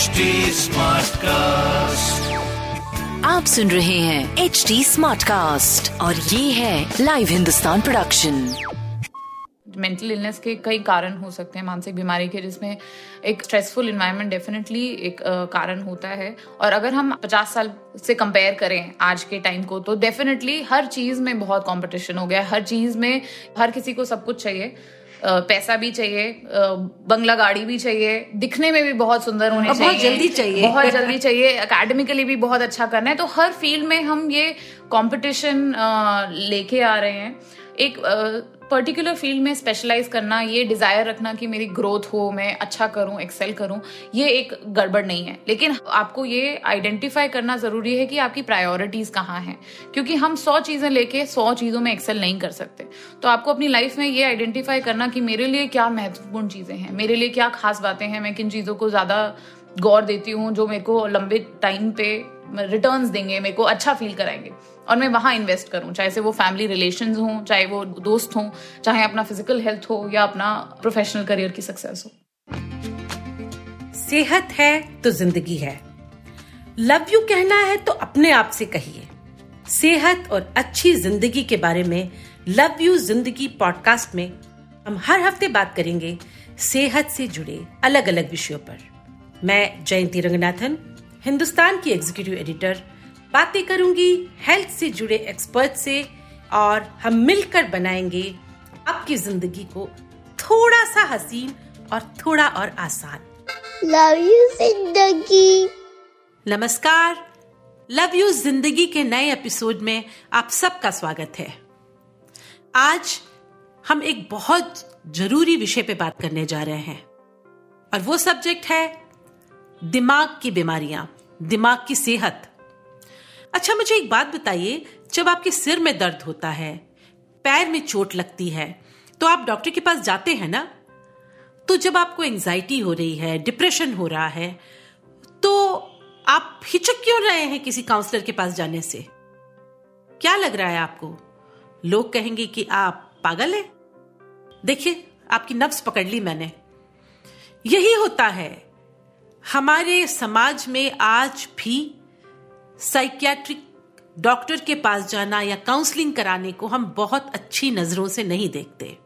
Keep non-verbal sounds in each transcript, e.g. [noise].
HD Smartcast. आप सुन रहे हैं एच डी स्मार्ट कास्ट और ये है live Hindustan production mental illness के कई कारण हो सकते हैं मानसिक बीमारी के जिसमें एक स्ट्रेसफुल इन्वायरमेंट डेफिनेटली एक कारण होता है। और अगर हम 50 साल से कंपेयर करें आज के टाइम को तो डेफिनेटली हर चीज़ में बहुत कंपटीशन हो गया है। हर चीज़ में हर किसी को सब कुछ चाहिए। पैसा भी चाहिए बंगला गाड़ी भी चाहिए दिखने में भी बहुत सुंदर होने चाहिए बहुत जल्दी चाहिए। बहुत जल्दी चाहिए अकेडमिकली भी बहुत अच्छा करना है तो हर फ़ील्ड में हम ये कंपटीशन लेके आ रहे हैं एक पर्टिकुलर फ़ील्ड में स्पेशलाइज करना, ये डिज़ायर रखना कि मेरी ग्रोथ हो, मैं अच्छा करूँ एक्सेल करूँ, ये एक गड़बड़ नहीं है। लेकिन आपको ये आइडेंटिफाई करना ज़रूरी है कि आपकी प्रायोरिटीज कहाँ हैं। क्योंकि हम सौ चीज़ें लेके सौ चीज़ों में एक्सेल नहीं कर सकते। तो आपको अपनी लाइफ में ये आइडेंटिफाई करना कि मेरे लिए क्या महत्वपूर्ण चीज़ें हैं, मेरे लिए क्या खास बातें हैं, मैं किन चीज़ों को ज़्यादा गौर देती हूँ, जो मेरे को लंबे टाइम पे रिटर्न्स देंगे, मेरे को अच्छा फील कराएँगे। और मैं वहाँ इन्वेस्ट करूँ, चाहे से वो फैमिली रिलेशन हों, चाहे वो दोस्त हों, चाहे अपना फ़िज़िकल हेल्थ हो या अपना प्रोफेशनल करियर की सक्सेस हो। सेहत है तो ज़िंदगी है। लव यू कहना है तो अपने आप से कहिए। सेहत और अच्छी ज़िंदगी के बारे में लव यू ज़िंदगी पॉडकास्ट में हम हर हफ़्ते बात करेंगे सेहत से जुड़े अलग अलग विषयों पर। मैं जयंती रंगनाथन, हिंदुस्तान की एग्जीक्यूटिव एडिटर बातें करूँगी हेल्थ से जुड़े एक्सपर्ट से और हम मिलकर बनाएँगे आपकी ज़िंदगी को थोड़ा सा हसीन और थोड़ा और आसान। लव यू ज़िंदगी। नमस्कार। लव यू ज़िंदगी के नए एपिसोड में आप सबका स्वागत है। आज हम एक बहुत ज़रूरी विषय पे बात करने जा रहे हैं और वो सब्जेक्ट है दिमाग की बीमारियाँ दिमाग की सेहत। अच्छा मुझे एक बात बताइए, जब आपके सिर में दर्द होता है, पैर में चोट लगती है तो आप डॉक्टर के पास जाते हैं ना? तो जब आपको एंजाइटी हो रही है डिप्रेशन हो रहा है तो आप हिचक क्यों रहे हैं किसी काउंसलर के पास जाने से? क्या लग रहा है आपको? लोग कहेंगे कि आप पागल हैं? देखिए, आपकी नब्स पकड़ ली मैंने। यही होता है। हमारे समाज में आज भी साइकियाट्रिक डॉक्टर के पास जाना या काउंसलिंग कराने को हम बहुत अच्छी नज़रों से नहीं देखते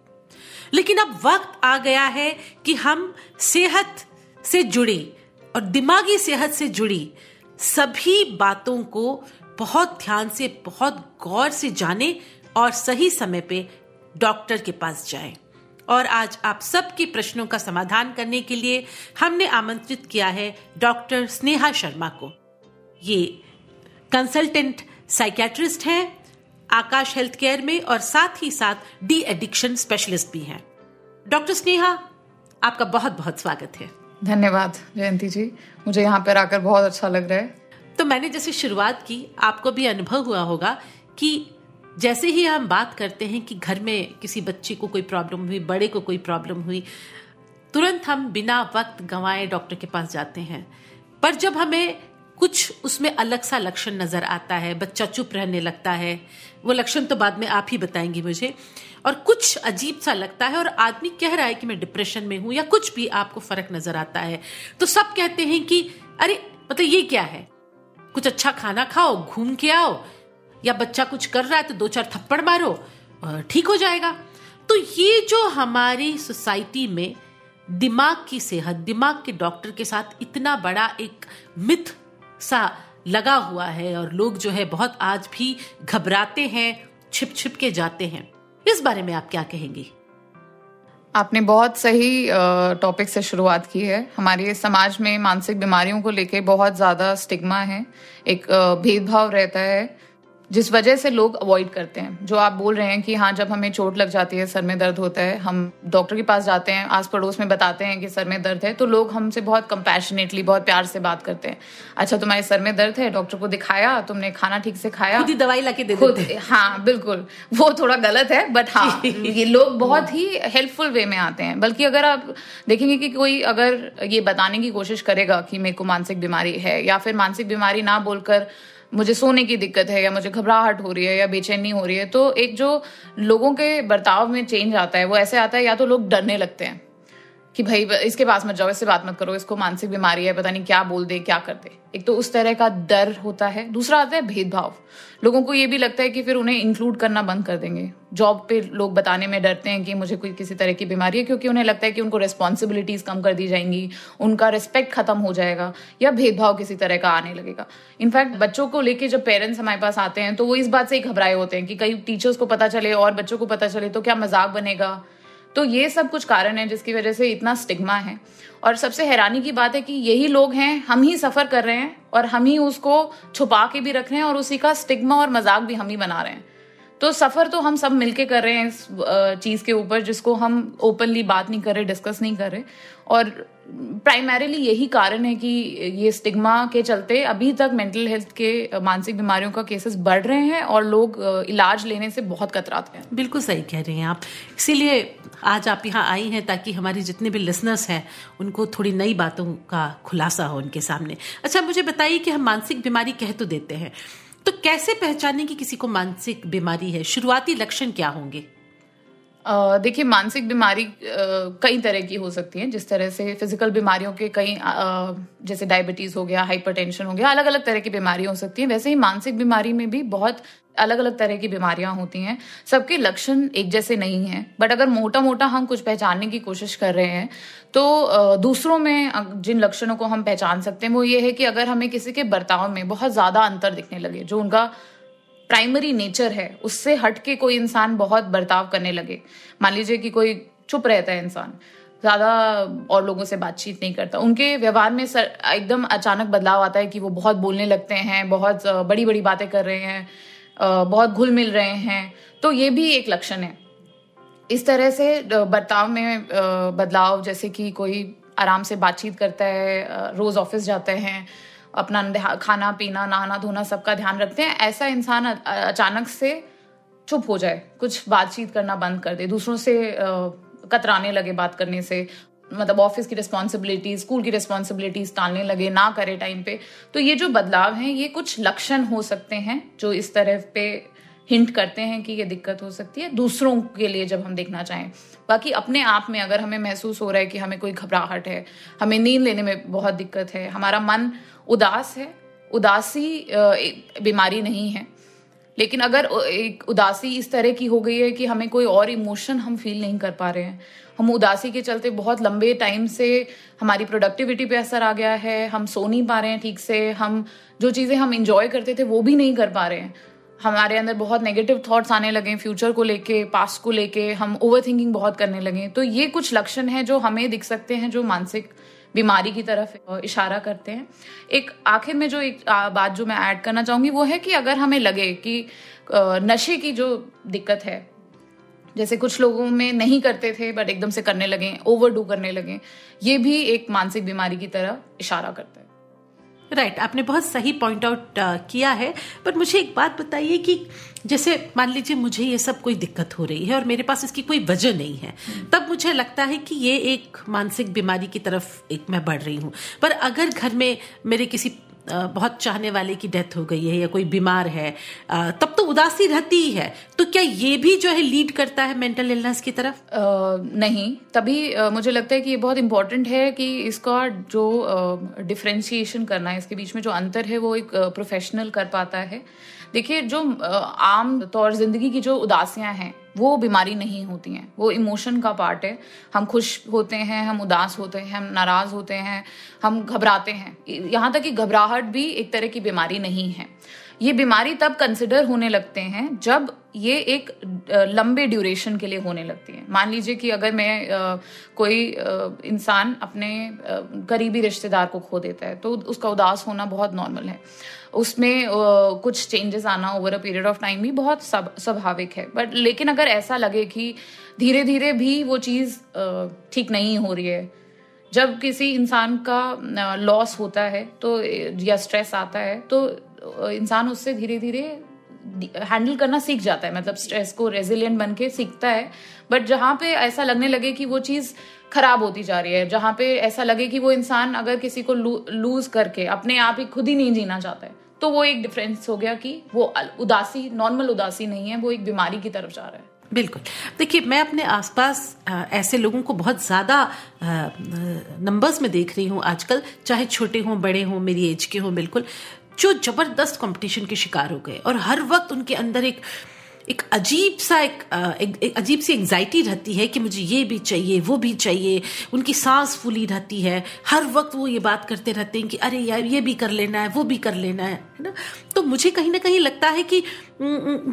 लेकिन अब वक्त आ गया है कि हम सेहत से जुड़ी और दिमागी सेहत से जुड़ी सभी बातों को बहुत ध्यान से, बहुत गौर से जाने और सही समय पे डॉक्टर के पास जाएँ। और आज आप सबके प्रश्नों का समाधान करने के लिए हमने आमंत्रित किया है डॉक्टर स्नेहा शर्मा को ये कंसल्टेंट साइकेट्रिस्ट हैं आकाश हेल्थ केयर में और साथ ही साथ डी एडिक्शन स्पेशलिस्ट भी हैं। डॉक्टर स्नेहा आपका बहुत बहुत स्वागत है। धन्यवाद जयंती जी। मुझे यहाँ पर आकर बहुत अच्छा लग रहा है। तो मैंने जैसे शुरुआत की आपको भी अनुभव हुआ होगा कि जैसे ही हम बात करते हैं कि घर में किसी बच्चे को कोई प्रॉब्लम हुई बड़े को कोई प्रॉब्लम हुई तुरंत हम बिना वक्त गंवाए डॉक्टर के पास जाते हैं। पर जब हमें कुछ उसमें अलग सा लक्षण नज़र आता है, बच्चा चुप रहने लगता है। वो लक्षण तो बाद में आप ही बताएँगे मुझे। और कुछ अजीब सा लगता है और आदमी कह रहा है कि मैं डिप्रेशन में हूँ या कुछ भी आपको फ़र्क नज़र आता है। तो सब कहते हैं कि, अरे मतलब ये क्या है? कुछ अच्छा खाना खाओ, घूम के आओ, या बच्चा कुछ कर रहा है तो दो चार थप्पड़ मारो ठीक हो जाएगा? तो ये जो हमारी सोसाइटी में दिमाग की सेहत, दिमाग के डॉक्टर के साथ इतना बड़ा एक मिथ सा लगा हुआ है और लोग जो है बहुत आज भी घबराते हैं छिप छिप के जाते हैं। इस बारे में आप क्या कहेंगी? आपने बहुत सही टॉपिक से शुरुआत की है। हमारे समाज में मानसिक बीमारियों को लेके बहुत ज़्यादा स्टिग्मा है। एक भेदभाव रहता है। जिस वजह से लोग अवॉइड करते हैं। जो आप बोल रहे हैं कि हाँ जब हमें चोट लग जाती है सर में दर्द होता है हम डॉक्टर के पास जाते हैं आस पड़ोस में बताते हैं कि सर में दर्द है तो लोग हमसे बहुत कंपैशनेटली बहुत प्यार से बात करते हैं। अच्छा तुम्हारे सर में दर्द है? डॉक्टर को दिखाया तुमने खाना ठीक से खाया? खुद ही दवाई लाके दे खुद [laughs] हाँ। बिल्कुल। वो थोड़ा गलत है बट हाँ [laughs] ये लोग बहुत ही हेल्पफुल वे में आते हैं। बल्कि अगर आप देखेंगे कि कोई अगर ये बताने की कोशिश करेगा कि मेरे को मानसिक बीमारी है या फिर मानसिक बीमारी ना बोलकर मुझे सोने की दिक्कत है या मुझे घबराहट हो रही है या बेचैनी हो रही है तो एक जो लोगों के बर्ताव में चेंज आता है, वो ऐसे आता है या तो लोग डरने लगते हैं। कि भाई इसके पास मत जाओ, इससे बात मत करो, इसको मानसिक बीमारी है, पता नहीं क्या बोल दे, क्या कर दे। एक तो उस तरह का डर होता है। दूसरा आता है भेदभाव। लोगों को ये भी लगता है कि फिर उन्हें इंक्लूड करना बंद कर देंगे। जॉब पे लोग बताने में डरते हैं कि मुझे कोई किसी तरह की बीमारी है, क्योंकि उन्हें लगता है कि उनको रिस्पॉन्सिबिलिटीज कम कर दी जाएँगी, उनका रिस्पेक्ट खत्म हो जाएगा, या भेदभाव किसी तरह का आने लगेगा। इनफैक्ट बच्चों को लेके जब पेरेंट्स हमारे पास आते हैं तो वो इस बात से ही घबराए होते हैं कि कई टीचर्स को पता चले, और बच्चों को पता चले तो क्या मज़ाक बनेगा? तो ये सब कुछ कारण है जिसकी वजह से इतना स्टिग्मा है। और सबसे हैरानी की बात है कि यही लोग हैं, हम ही सफ़र कर रहे हैं और हम ही उसको छुपा के भी रख रहे हैं और उसी का स्टिग्मा और मज़ाक भी हम ही बना रहे हैं। तो सफ़र तो हम सब मिलके कर रहे हैं इस चीज़ के ऊपर जिसको हम ओपनली बात नहीं कर रहे डिस्कस नहीं कर रहे। और प्राइमरीली यही कारण है कि ये स्टिग्मा के चलते अभी तक मेंटल हेल्थ के मानसिक बीमारियों का केसेस बढ़ रहे हैं और लोग इलाज लेने से बहुत कतराते हैं। बिल्कुल सही कह रहे हैं आप। इसीलिए आज आप यहाँ आई हैं ताकि हमारे जितने भी लिसनर्स हैं, उनको थोड़ी नई बातों का खुलासा हो उनके सामने। अच्छा मुझे बताइए कि हम मानसिक बीमारी कह तो देते हैं। तो कैसे पहचाने कि किसी को मानसिक बीमारी है? शुरुआती लक्षण क्या होंगे? देखिए, मानसिक बीमारी कई तरह की हो सकती है। जिस तरह से फ़िज़िकल बीमारियों के कई जैसे डायबिटीज़ हो गया हाइपरटेंशन हो गया अलग अलग तरह की बीमारी हो सकती है। वैसे ही मानसिक बीमारी में भी बहुत अलग अलग तरह की बीमारियाँ होती हैं। सबके लक्षण एक जैसे नहीं हैं। बट अगर मोटा मोटा हम कुछ पहचानने की कोशिश कर रहे हैं तो दूसरों में जिन लक्षणों को हम पहचान सकते हैं, वो ये है कि अगर हमें किसी के बर्ताव में बहुत ज़्यादा अंतर दिखने लगे, जो उनका प्राइमरी नेचर है, उससे हट के कोई इंसान बहुत बर्ताव करने लगे। मान लीजिए कि कोई चुप रहता है इंसान, ज़्यादा और लोगों से बातचीत नहीं करता। उनके व्यवहार में सर, एकदम अचानक बदलाव आता है कि वो बहुत बोलने लगते हैं, बहुत बड़ी बड़ी बातें कर रहे हैं बहुत घुल मिल रहे हैं। तो ये भी एक लक्षण है। इस तरह से बर्ताव में बदलाव, जैसे कि कोई आराम से बातचीत करता है रोज ऑफ़िस जाते हैं अपना खाना, पीना, नहाना, धोना, सबका ध्यान रखते हैं। ऐसा इंसान अचानक से चुप हो जाए। कुछ बातचीत करना बंद कर दे। दूसरों से कतराने लगे बात करने से। मतलब ऑफ़िस की रिस्पॉन्सिबिलिटीज स्कूल की रिस्पॉन्सिबिलिटीज टालने लगे, ना करे टाइम पे। तो ये जो बदलाव हैं, ये कुछ लक्षण हो सकते हैं जो इस तरह पे हिंट करते हैं कि ये दिक्कत हो सकती है, दूसरों के लिए जब हम देखना चाहें। बाकी अपने आप में अगर हमें महसूस हो रहा है कि हमें कोई घबराहट है, हमें नींद लेने में बहुत दिक्कत है, हमारा मन उदास है, उदासी बीमारी नहीं है। लेकिन अगर एक उदासी इस तरह की हो गई है कि हमें कोई और इमोशन हम फील नहीं कर पा रहे हैं। हम उदासी के चलते बहुत लंबे टाइम से हमारी प्रोडक्टिविटी पे असर आ गया है, हम सो नहीं पा रहे हैं ठीक से, हम जो चीज़ें हम इंजॉय करते थे वो भी नहीं कर पा रहे हैं। हमारे अंदर बहुत नेगेटिव थॉट्स आने लगे फ्यूचर को लेके पास्ट को लेके, हम ओवर थिंकिंग बहुत करने लगे। तो ये कुछ लक्षण हैं जो हमें दिख सकते हैं, जो मानसिक बीमारी की तरफ़ इशारा करते हैं। एक आखिर में जो एक बात जो मैं ऐड करना चाहूँगी, वो है कि अगर हमें लगे कि नशे की जो दिक्कत है, जैसे कुछ लोगों में नहीं करते थे बट एकदम से करने लगे ओवर डू करने लगे, ये भी एक मानसिक बीमारी की तरह इशारा करता है। राइट right, आपने बहुत सही पॉइंट आउट uh, किया है पर मुझे एक बात बताइए कि जैसे मान लीजिए मुझे ये सब कोई दिक्कत हो रही है और मेरे पास इसकी कोई वजह नहीं है तब मुझे लगता है कि ये एक मानसिक बीमारी की तरफ़ एक मैं बढ़ रही हूँ। पर अगर घर में मेरे किसी बहुत चाहने वाले की डेथ हो गई है या कोई बीमार है तब तो उदासी रहती ही। है तो क्या ये भी जो है लीड करता है मेंटल इलनेस की तरफ़? आ, नहीं। तभी आ, मुझे लगता है कि ये बहुत इंपॉर्टेंट है कि इसका जो डिफ्रेंशिएशन करना है इसके बीच में जो अंतर है वो एक प्रोफेशनल कर पाता है। देखिए जो आम तौर ज़िंदगी की जो उदासियाँ हैं वो बीमारी नहीं होती हैं। वो इमोशन का पार्ट है। हम खुश होते हैं, हम उदास होते हैं, हम नाराज़ होते हैं, हम घबराते हैं। यहाँ तक कि घबराहट भी एक तरह की बीमारी नहीं है। ये बीमारी तब कंसिडर होने लगते हैं जब ये एक लंबे ड्यूरेशन के लिए होने लगती है। मान लीजिए कि अगर मैं कोई इंसान अपने करीबी रिश्तेदार को खो देता है तो उसका उदास होना बहुत नॉर्मल है। उसमें कुछ चेंजेस आना over a period of time भी बहुत स्वाभाविक है। बट लेकिन अगर ऐसा लगे कि धीरे धीरे भी वो चीज़ ठीक नहीं हो रही है, जब किसी इंसान का लॉस होता है तो या स्ट्रेस आता है तो इंसान उससे धीरे धीरे हैंडल करना सीख जाता है। मतलब स्ट्रेस को रेजिलियंट बन के सीखता है। बट जहाँ पे ऐसा लगने लगे कि वो चीज़ खराब होती जा रही है, जहाँ पे ऐसा लगे कि वो इंसान अगर किसी को लूज करके अपने आप ही खुद ही नहीं जीना चाहता है तो वो एक डिफरेंस हो गया कि वो उदासी नॉर्मल उदासी नहीं है, वो एक बीमारी की तरफ़ जा रहा है। बिल्कुल। देखिए, मैं अपने आसपास ऐसे लोगों को बहुत ज़्यादा नंबर्स में देख रही हूँ आजकल, चाहे छोटे हों, बड़े हों, मेरी एज के हों, बिल्कुल। जो ज़बरदस्त कंपटीशन के शिकार हो गए और हर वक्त उनके अंदर एक एक अजीब सा एक, एक, एक अजीब सी एंजाइटी रहती है कि मुझे ये भी चाहिए वो भी चाहिए उनकी सांस फूली रहती है। हर वक्त वो ये बात करते रहते हैं कि अरे यार ये भी कर लेना है वो भी कर लेना है है ना? तो मुझे कहीं ना कहीं लगता है कि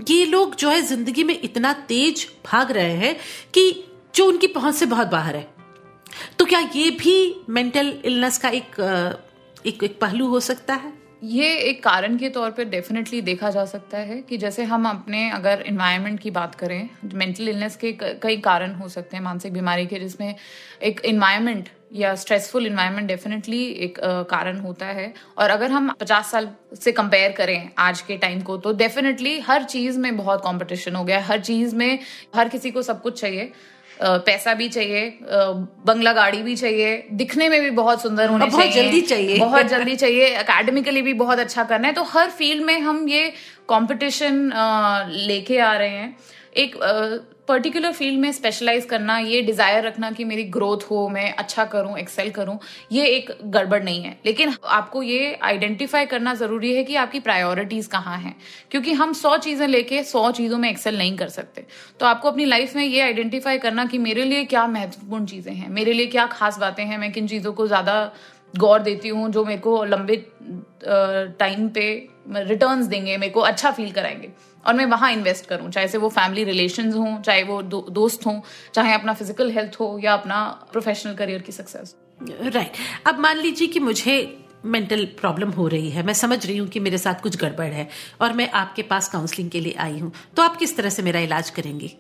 ये लोग जो है ज़िंदगी में इतना तेज भाग रहे हैं कि जो उनकी पहुँच से बहुत बाहर है। तो क्या ये भी मेंटल इलनेस का एक एक, एक पहलू हो सकता है? ये एक कारण के तौर पर डेफिनेटली देखा जा सकता है कि जैसे हम अपने अगर इन्वायरमेंट की बात करें मेंटल इलनेस के कई कारण हो सकते हैं, मानसिक बीमारी के, जिसमें एक इन्वायरमेंट या स्ट्रेसफुल इन्वायरमेंट डेफिनेटली एक कारण होता है। और अगर हम 50 साल से कंपेयर करें आज के टाइम को तो डेफिनेटली हर चीज़ में बहुत कंपटीशन हो गया, हर चीज़ में, हर किसी को सब कुछ चाहिए। पैसा भी चाहिए बंगला गाड़ी भी चाहिए दिखने में भी बहुत सुंदर होने बहुत चाहिए जल्दी चाहिए। बहुत जल्दी चाहिए अकेडमिकली भी बहुत अच्छा करना है। तो हर फ़ील्ड में हम ये कंपटीशन लेके आ रहे हैं। एक पर्टिकुलर फ़ील्ड में स्पेशलाइज करना, ये डिज़ायर रखना कि मेरी ग्रोथ हो, मैं अच्छा करूँ एक्सेल करूँ, ये एक गड़बड़ नहीं है। लेकिन आपको ये आइडेंटिफाई करना ज़रूरी है कि आपकी प्रायोरिटीज कहाँ हैं। क्योंकि हम सौ चीज़ें लेके सौ चीज़ों में एक्सेल नहीं कर सकते। तो आपको अपनी लाइफ में ये आइडेंटिफाई करना कि मेरे लिए क्या महत्वपूर्ण चीज़ें हैं, मेरे लिए क्या खास बातें हैं, मैं किन चीज़ों को ज़्यादा गौर देती हूँ, जो मेरे को लंबे टाइम पे रिटर्न्स देंगे, मेरे को अच्छा फील कराएँगे। और मैं वहाँ इन्वेस्ट करूँ चाहे से वो फैमिली रिलेशन हों चाहे वो दो, दोस्त हों चाहे अपना फ़िज़िकल हेल्थ हो या अपना प्रोफेशनल करियर की सक्सेस राइट right. अब मान लीजिए कि मुझे मेंटल प्रॉब्लम हो रही है मैं समझ रही हूँ कि मेरे साथ कुछ गड़बड़ है और मैं आपके पास काउंसलिंग के लिए आई हूँ तो आप किस तरह से मेरा इलाज करेंगे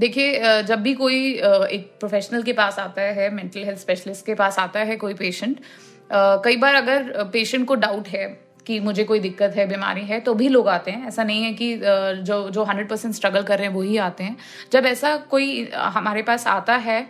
देखिए जब भी कोई एक प्रोफेशनल के पास आता है मेंटल हेल्थ स्पेशलिस्ट के पास आता है कोई पेशेंट कई बार अगर पेशेंट को डाउट है कि मुझे कोई दिक्कत है, बीमारी है तो भी लोग आते हैं। ऐसा नहीं है कि जो जो हंड्रेड परसेंट स्ट्रगल कर रहे हैं, वही आते हैं। जब ऐसा कोई हमारे पास आता है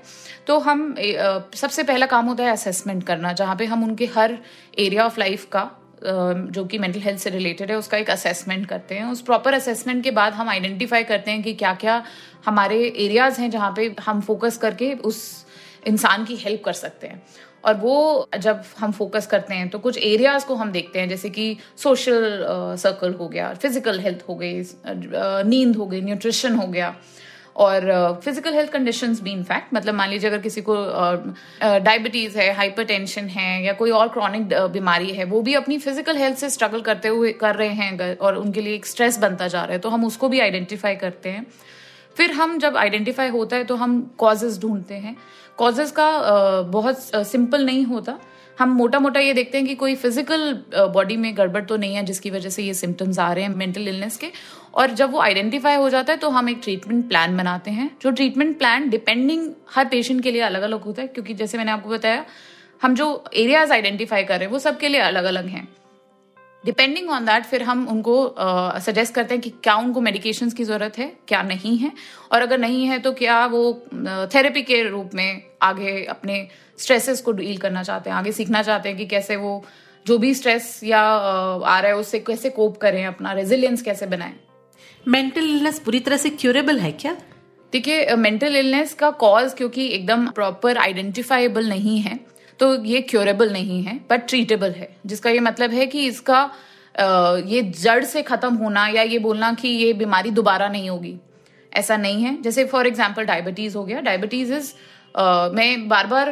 तो हम सबसे पहला काम होता है असेसमेंट करना, जहाँ पे हम उनके हर एरिया ऑफ़ लाइफ का जो कि मेंटल हेल्थ से रिलेटेड है, उसका एक असेसमेंट करते हैं। उस प्रॉपर असेसमेंट के बाद हम आइडेंटिफाई करते हैं कि क्या क्या हमारे एरियाज़ हैं जहाँ पे हम फोकस करके उस इंसान की हेल्प कर सकते हैं। और वो जब हम फोकस करते हैं तो कुछ एरियाज़ को हम देखते हैं जैसे कि सोशल सर्कल uh, हो गया फ़िज़िकल हेल्थ हो गई uh, नींद हो गई न्यूट्रिशन हो गया और फ़िज़िकल हेल्थ कंडीशन भी इनफैक्ट मतलब मान लीजिए अगर किसी को डायबिटीज़ uh, है हाइपरटेंशन है या कोई और क्रॉनिक बीमारी है वो भी अपनी फ़िज़िकल हेल्थ से स्ट्रगल करते हुए कर रहे हैं और उनके लिए एक स्ट्रेस बनता जा रहा है तो हम उसको भी आइडेंटिफाई करते हैं। फिर हम जब आइडेंटिफाई होता है तो हम कॉजेज ढूंढते हैं। कॉजेज का बहुत सिंपल नहीं होता। हम मोटा मोटा ये देखते हैं कि कोई फ़िज़िकल बॉडी में गड़बड़ तो नहीं है, जिसकी वजह से ये सिम्टम्स आ रहे हैं मेंटल इलनेस के। और जब वो आइडेंटिफाई हो जाता है तो हम एक ट्रीटमेंट प्लान बनाते हैं। जो ट्रीटमेंट प्लान डिपेंडिंग हर पेशेंट के लिए अलग अलग होता है, क्योंकि जैसे मैंने आपको बताया, हम जो एरियाज़ आइडेंटिफाई कर रहे हैं, वो सबके लिए अलग अलग हैं। डिपेंडिंग ऑन दैट फिर हम उनको सजेस्ट uh, करते हैं कि क्या उनको मेडिकेशंस की ज़रूरत है क्या नहीं है। और अगर नहीं है तो क्या वो थेरेपी के रूप में आगे अपने स्ट्रेसेस को डील करना चाहते हैं आगे सीखना चाहते हैं कि कैसे वो जो भी स्ट्रेस या uh, आ रहा है उससे कैसे कोप करें अपना रेजिलियंस कैसे बनाएँ। मेंटल इलनेस पूरी तरह से क्यूरेबल है क्या? देखिए मेंटल इलनेस का कॉज क्योंकि एकदम प्रॉपर आइडेंटिफाइबल नहीं है। तो ये क्योरेबल नहीं है बट ट्रीटेबल है, जिसका ये मतलब है कि इसका ये जड़ से खत्म होना या ये बोलना कि ये बीमारी दोबारा नहीं होगी, ऐसा नहीं है। जैसे फॉर एग्ज़ाम्पल डायबिटीज़ हो गया। डायबिटीज़ इज़ मैं बार बार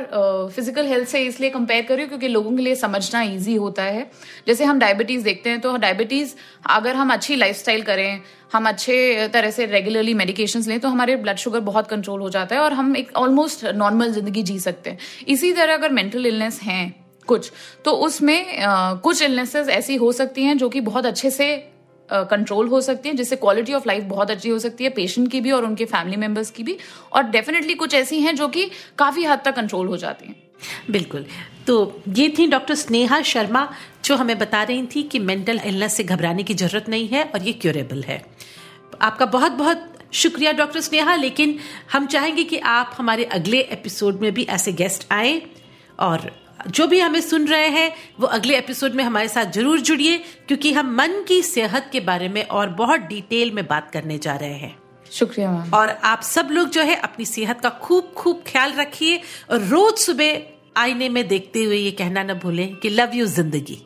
फ़िज़िकल हेल्थ से इसलिए कंपेयर कर रही हूँ क्योंकि लोगों के लिए समझना ईजी होता है। जैसे हम डायबिटीज़ देखते हैं तो डायबिटीज़ अगर हम अच्छी लाइफस्टाइल करें हम अच्छे तरह से रेगुलरली मेडिकेशन लें तो हमारे ब्लड शुगर बहुत कंट्रोल हो जाता है और हम एक ऑलमोस्ट नॉर्मल ज़िंदगी जी सकते हैं। इसी तरह अगर मेंटल इलनेस हैं कुछ तो उसमें uh, कुछ इलनेसेस ऐसी हो सकती हैं जो कि बहुत अच्छे से कंट्रोल हो सकती है, जिससे क्वालिटी ऑफ़ लाइफ बहुत अच्छी हो सकती है पेशेंट की भी और उनके फैमिली मेंबर्स की भी। और डेफिनेटली कुछ ऐसी हैं जो कि काफ़ी हद तक कंट्रोल हो जाती हैं। बिल्कुल। तो ये थी डॉक्टर स्नेहा शर्मा, जो हमें बता रही थी कि मेंटल इलनेस से घबराने की ज़रूरत नहीं है और ये क्यूरेबल है। आपका बहुत बहुत शुक्रिया डॉक्टर स्नेहा, लेकिन हम चाहेंगे कि आप हमारे अगले एपिसोड में भी ऐसे गेस्ट आए और जो भी हमें सुन रहे हैं वो अगले एपिसोड में हमारे साथ ज़रूर जुड़िए क्योंकि हम मन की सेहत के बारे में और बहुत डिटेल में बात करने जा रहे हैं। शुक्रिया मैम। और आप सब लोग जो है अपनी सेहत का खूब खूब ख्याल रखिए और रोज सुबह आईने में देखते हुए ये कहना न भूलें कि लव यू ज़िंदगी।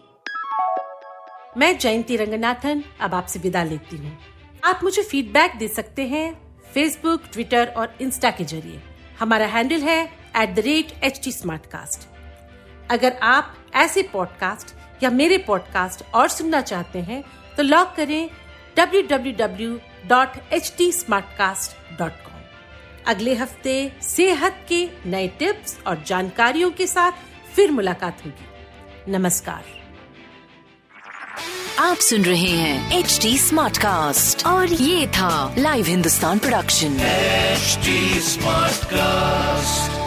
मैं जयंती रंगनाथन अब आपसे विदा लेती हूँ। आप मुझे फीडबैक दे सकते हैं फेसबुक ट्विटर और इंस्टा के ज़रिए। हमारा हैंडल है at the rate H T अगर आप ऐसे पॉडकास्ट या मेरे पॉडकास्ट और सुनना चाहते हैं तो लॉग करें www.htsmartcast.com अगले हफ़्ते सेहत के नए टिप्स और जानकारियों के साथ फिर मुलाकात होगी। नमस्कार। आप सुन रहे हैं एच डी स्मार्ट कास्ट और ये था live Hindustan production HD Smartcast.